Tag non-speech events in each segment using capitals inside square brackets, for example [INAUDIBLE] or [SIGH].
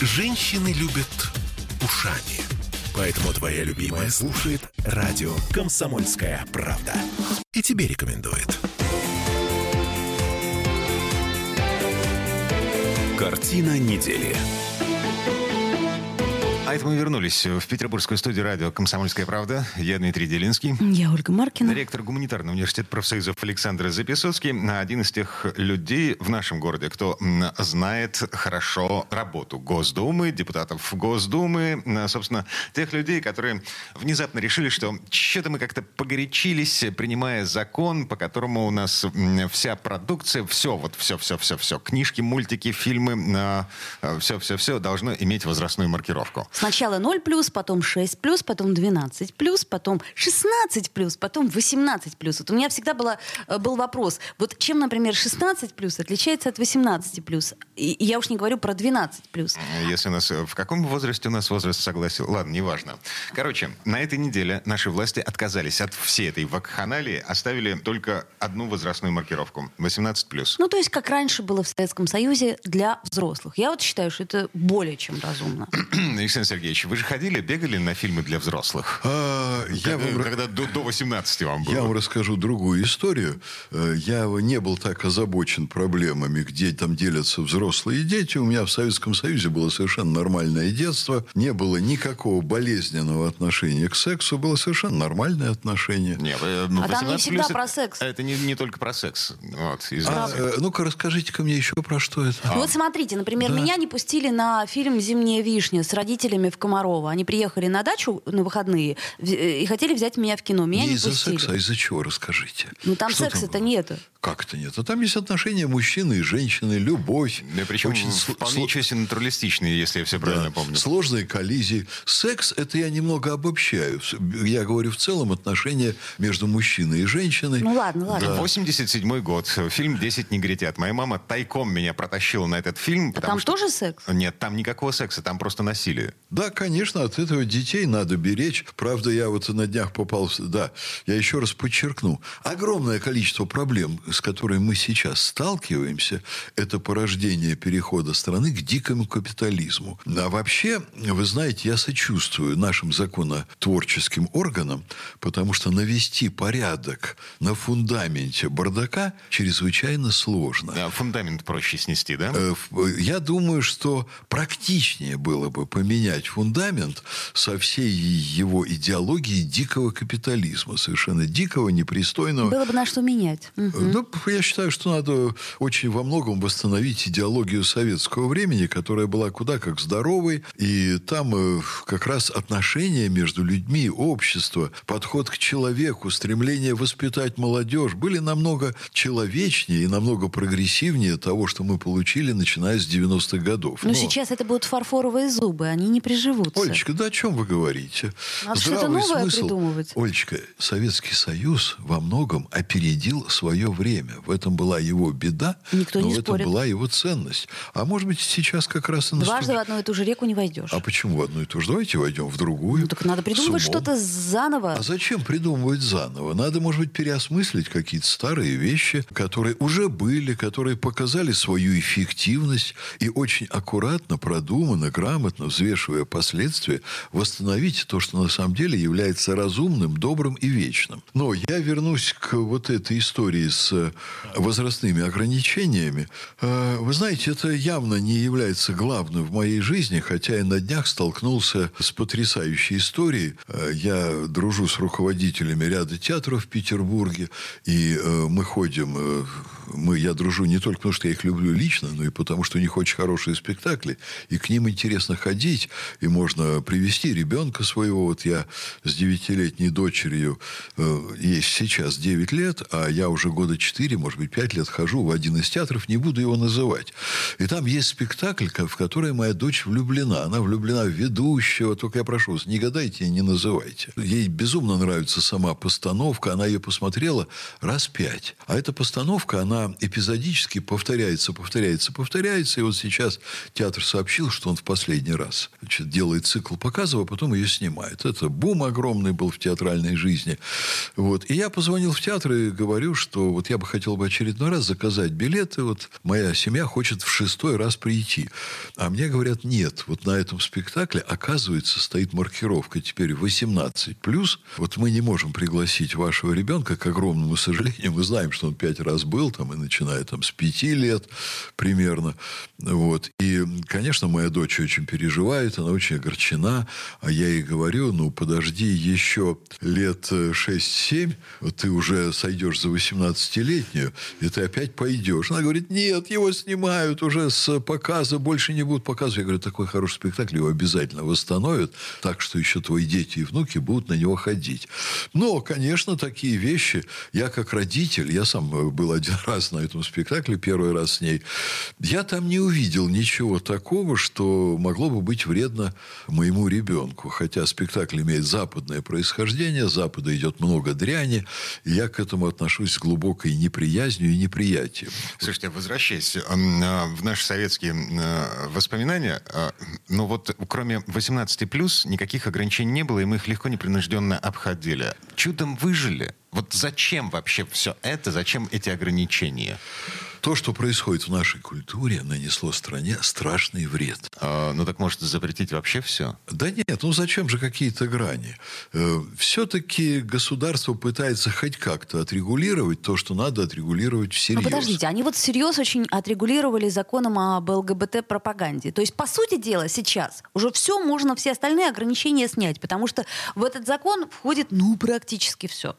Женщины любят ушами. Поэтому твоя любимая слушает радио «Комсомольская правда». И тебе рекомендует. Картина недели. А это мы вернулись в петербургскую студию радио «Комсомольская правда». Я Дмитрий Делинский. Я Ольга Маркина. Ректор гуманитарного университета профсоюзов Александр Записоцкий. Один из тех людей в нашем городе, кто знает хорошо работу Госдумы, депутатов Госдумы. Собственно, тех людей, которые внезапно решили, что что-то мы как-то погорячились, принимая закон, по которому у нас вся продукция, все, вот все-все-все-все, книжки, мультики, фильмы, все-все-все должно иметь возрастную маркировку. Сначала 0 плюс, потом 6 плюс, потом 12 плюс, потом 16 плюс, потом 18 плюс. Вот у меня всегда было, э, был вопрос, вот чем, например, 16 плюс отличается от 18 плюс? И я уж не говорю про 12 плюс. Если у нас, э, в каком возрасте у нас возраст согласия? Ладно, неважно. Короче, на этой неделе наши власти отказались от всей этой вакханалии, оставили только одну возрастную маркировку. 18 плюс. Ну, то есть, как раньше было в Советском Союзе для взрослых. Я вот считаю, что это более чем разумно. [CLEARS THROAT] Александр Сергеевич, вы же ходили, бегали на фильмы для взрослых? А, я когда, вам... когда до, до 18 вам было? Я вам расскажу другую историю. Э, я не был так озабочен проблемами, где там делятся взрослые и дети. У меня в Советском Союзе было совершенно нормальное детство. Не было никакого болезненного отношения к сексу. Было совершенно нормальное отношение. Не, ну, а там не всегда плюс, про секс. Это не, не только про секс. Вот, а, э, ну-ка, расскажите-ка мне еще про что это. А. Вот смотрите, например, да. меня не пустили на фильм «Зимняя вишня» с родителями в Комарова. Они приехали на дачу на выходные и хотели взять меня в кино. Меня не, не из-за секса, а из-за чего, расскажите. Ну там секса-то нету. Как это нет? А там есть отношения мужчины и женщины, любовь. Да, причем очень вполне сл... себе натуралистичные, если я все правильно да, помню. Сложные коллизии. Секс, это я немного обобщаю. Я говорю в целом отношения между мужчиной и женщиной. Ну ладно, ладно. Да. 87 год. Фильм «10 негритят». Моя мама тайком меня протащила на этот фильм. А там что... тоже секс? Нет, там никакого секса, там просто насилие. Да, конечно, от этого детей надо беречь. Правда, я вот на днях попал... Да, я еще раз подчеркну. Огромное количество проблем, с которыми мы сейчас сталкиваемся, это порождение перехода страны к дикому капитализму. А вообще, вы знаете, я сочувствую нашим законотворческим органам, потому что навести порядок на фундаменте бардака чрезвычайно сложно. А фундамент проще снести, да? Я думаю, что практичнее было бы поменять фундамент со всей его идеологией дикого капитализма. Совершенно дикого, непристойного. Было бы на что менять. Угу. Ну, я считаю, что надо очень во многом восстановить идеологию советского времени, которая была куда как здоровой. И там э, как раз отношения между людьми, общество, подход к человеку, стремление воспитать молодежь были намного человечнее и намного прогрессивнее того, что мы получили, начиная с 90-х годов. Но, Но сейчас это будут фарфоровые зубы, они не приживутся. Олечка, да о чем вы говорите? Надо что-то новое смысл. придумывать. Олечка, Советский Союз во многом опередил свое время. В этом была его беда, Никто но не в этом спорит. была его ценность. А может быть, сейчас как раз и Дважды наступит... в одну и ту же реку не войдешь. А почему в одну и ту же? Давайте войдем в другую. Ну, так надо придумывать что-то заново. А зачем придумывать заново? Надо, может быть, переосмыслить какие-то старые вещи, которые уже были, которые показали свою эффективность и очень аккуратно, продуманно, грамотно, взвешивая последствия, восстановить то, что на самом деле является разумным, добрым и вечным. Но я вернусь к вот этой истории с возрастными ограничениями. Э, Вы знаете, это явно не является главным в моей жизни, хотя я на днях столкнулся с потрясающей историей. Э, Я дружу с руководителями ряда театров в Петербурге, и э, мы ходим... Мы, я дружу не только потому, что я их люблю лично, но и потому, что у них очень хорошие спектакли, и к ним интересно ходить, и можно привести ребенка своего. Вот я с девятилетней дочерью, э, ей сейчас 9 лет, а я уже года 4, может быть, 5 лет хожу в один из театров, не буду его называть. И там есть спектакль, в который моя дочь влюблена. Она влюблена в ведущего. Только я прошу вас, не гадайте и не называйте. Ей безумно нравится сама постановка. Она ее посмотрела раз пять. А эта постановка, она она эпизодически повторяется, повторяется, повторяется. И вот сейчас театр сообщил, что он в последний раз значит, делает цикл показов, а потом ее снимает. Это бум огромный был в театральной жизни. Вот. И я позвонил в театр и говорю, что вот я бы хотел бы очередной раз заказать билеты. Вот моя семья хочет в шестой раз прийти. А мне говорят, нет, вот на этом спектакле, оказывается, стоит маркировка теперь 18+. Вот мы не можем пригласить вашего ребенка, к огромному сожалению. Мы знаем, что он пять раз был там, и начиная там с пяти лет примерно. Вот. И, конечно, моя дочь очень переживает, она очень огорчена. А я ей говорю, ну, подожди еще лет 6-7, вот ты уже сойдешь за 18-летнюю, и ты опять пойдешь. Она говорит, нет, его снимают уже с показа, больше не будут показывать. Я говорю, такой хороший спектакль, его обязательно восстановят, так что еще твои дети и внуки будут на него ходить. Но, конечно, такие вещи, я как родитель, я сам был один [LAUGHS] раз на этом спектакле, первый раз с ней, я там не увидел ничего такого, что могло бы быть вредно моему ребенку. Хотя спектакль имеет западное происхождение, с Запада идет много дряни, и я к этому отношусь с глубокой неприязнью и неприятием. Слушайте, возвращаясь а, в наши советские а, воспоминания, а, ну вот кроме 18+, никаких ограничений не было, и мы их легко непринужденно обходили. Чудом выжили. Вот зачем вообще все это? Зачем эти ограничения? То, что происходит в нашей культуре, нанесло стране страшный вред. А, ну так может запретить вообще все? Да нет, ну зачем же какие-то грани? Э, все-таки государство пытается хоть как-то отрегулировать то, что надо отрегулировать всерьез. Ну подождите, они вот всерьез очень отрегулировали законом об ЛГБТ-пропаганде. То есть, по сути дела, сейчас уже все можно, все остальные ограничения снять, потому что в этот закон входит, ну, практически все.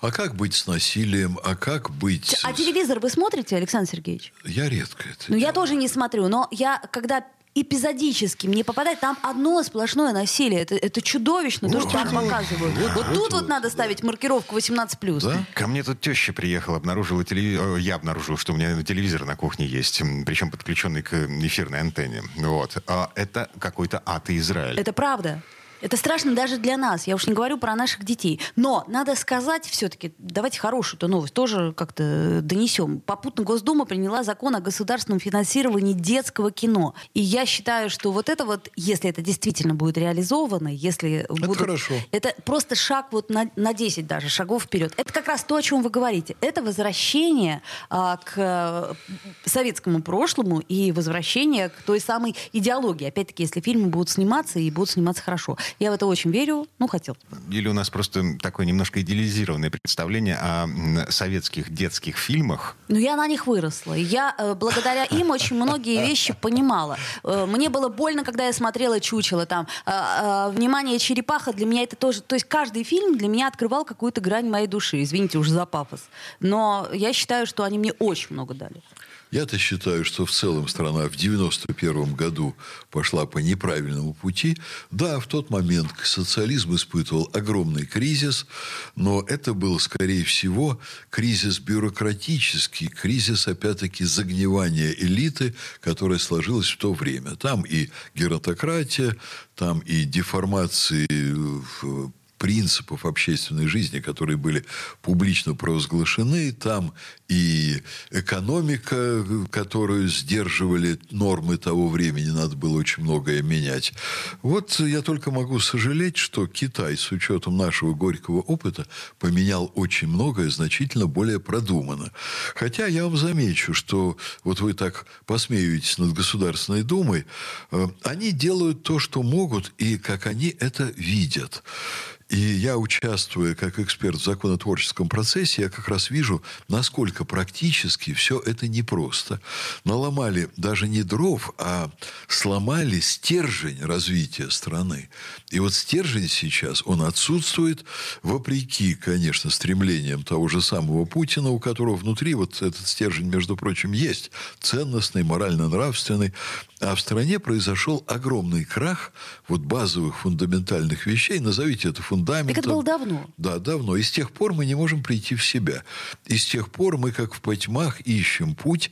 А как быть с насилием? А как быть... А телевизор вы смотрите, Александр Сергеевич? Я редко это Ну, я тоже не смотрю, но я, когда эпизодически мне попадает, там одно сплошное насилие. Это, это чудовищно, то, что там показывают. Вот, вот тут вот надо ставить маркировку 18+. Да? Ко мне тут теща приехала, обнаружила телевизор. Я обнаружил, что у меня телевизор на кухне есть, причем подключенный к эфирной антенне. Вот. А это какой-то ад и Израиль. Это правда. Это страшно даже для нас. Я уж не говорю про наших детей. Но надо сказать все-таки, давайте хорошую-то новость тоже как-то донесем. Попутно Госдума приняла закон о государственном финансировании детского кино. И я считаю, что вот это вот, если это действительно будет реализовано, если это будут... хорошо. Это просто шаг вот на, на 10 даже шагов вперед. Это как раз то, о чем вы говорите. Это возвращение а, к э, советскому прошлому и возвращение к той самой идеологии. Опять-таки, если фильмы будут сниматься и будут сниматься хорошо. Я в это очень верю, ну, хотел. Или у нас просто такое немножко идеализированное представление о советских детских фильмах? Ну, я на них выросла. Я э, благодаря им очень многие вещи понимала. Э, мне было больно, когда я смотрела «Чучело». Там, э, «Внимание, черепаха» для меня это тоже... То есть каждый фильм для меня открывал какую-то грань моей души. Извините уж за пафос. Но я считаю, что они мне очень много дали. Я-то считаю, что в целом страна в 91 году пошла по неправильному пути. Да, в тот момент социализм испытывал огромный кризис, но это был, скорее всего, кризис бюрократический, кризис, опять-таки, загнивания элиты, которая сложилась в то время. Там и геронтократия, там и деформации принципов общественной жизни, которые были публично провозглашены. Там и экономика, которую сдерживали нормы того времени, надо было очень многое менять. Вот я только могу сожалеть, что Китай с учетом нашего горького опыта поменял очень многое значительно более продуманно. Хотя я вам замечу, что вот вы так посмеиваетесь над Государственной Думой, э, они делают то, что могут, и как они это видят. И я, участвуя как эксперт в законотворческом процессе, я как раз вижу, насколько практически все это непросто. Наломали даже не дров, а сломали стержень развития страны. И вот стержень сейчас, он отсутствует, вопреки, конечно, стремлениям того же самого Путина, у которого внутри вот этот стержень, между прочим, есть, ценностный, морально-нравственный. А в стране произошел огромный крах вот базовых фундаментальных вещей. Назовите это фундаментом. Так это было давно. Да, давно. И с тех пор мы не можем прийти в себя. И с тех пор мы, как в потьмах, ищем путь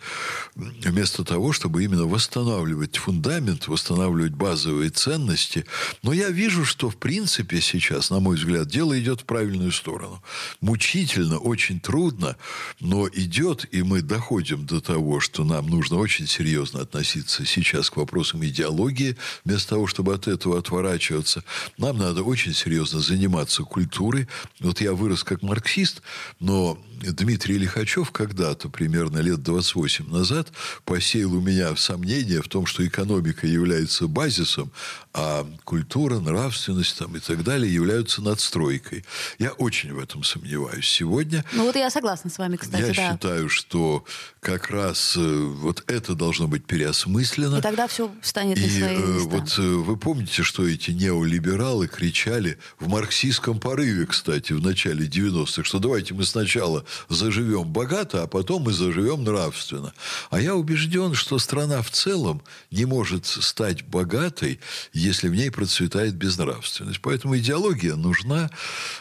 вместо того, чтобы именно восстанавливать фундамент, восстанавливать базовые ценности. Но я вижу, что в принципе сейчас, на мой взгляд, дело идет в правильную сторону. Мучительно, очень трудно, но идет, и мы доходим до того, что нам нужно очень серьезно относиться сейчас к вопросам идеологии, вместо того, чтобы от этого отворачиваться. Нам надо очень серьезно заниматься культурой. Вот я вырос как марксист, но Дмитрий Лихачев когда-то, примерно лет 28 назад, посеял у меня сомнение в том, что экономика является базисом, а культура, нравственность там, и так далее являются надстройкой. Я очень в этом сомневаюсь. Сегодня... Ну вот я согласна с вами, кстати, Я да. считаю, что как раз э, вот это должно быть переосмыслено. И тогда все встанет на И свои э, места. вот э, вы помните, что эти неолибералы кричали в марксистском порыве, кстати, в начале 90-х, что давайте мы сначала заживем богато, а потом мы заживем нравственно. А я убежден, что страна в целом не может стать богатой, если в ней процветает безнравственность. Поэтому идеология нужна,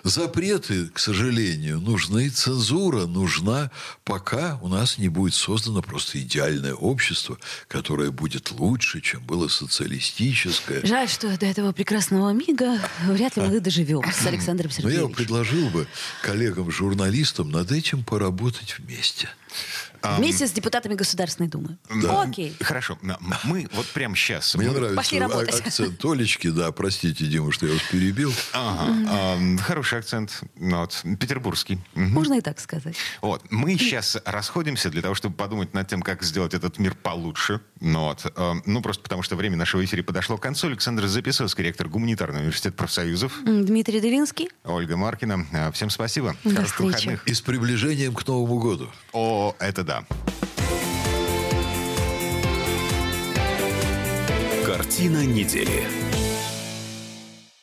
запреты, к сожалению, нужны, цензура нужна, пока у нас не будет создано просто идеальное общество, которое будет лучше, чем было социалистическое. Жаль, что до этого прекрасного мига вряд ли мы доживем с Александром Но я Сергеевичем. предложил бы коллегам-журналистам над этим поработать вместе. Вместе с депутатами Государственной Думы. Да. Окей. Хорошо. Мы вот прямо сейчас... Мне мы- нравится Пошли а- работать. акцент Олечки, да, простите, Дима, что я вас перебил. Ага, ам, хороший акцент. Ну Вот, петербургский. Мгм. Можно и так сказать. Вот. Мы сейчас расходимся для того, чтобы подумать над тем, как сделать этот мир получше. Ну, вот. ну, просто потому что время нашего эфира подошло к концу. Александр Записовский, ректор Гуманитарного университета профсоюзов. Дмитрий Делинский. Ольга Маркина. Э, Всем спасибо. До Хороших встречи. выходных. И с приближением к Новому году. О, это да. Картина недели.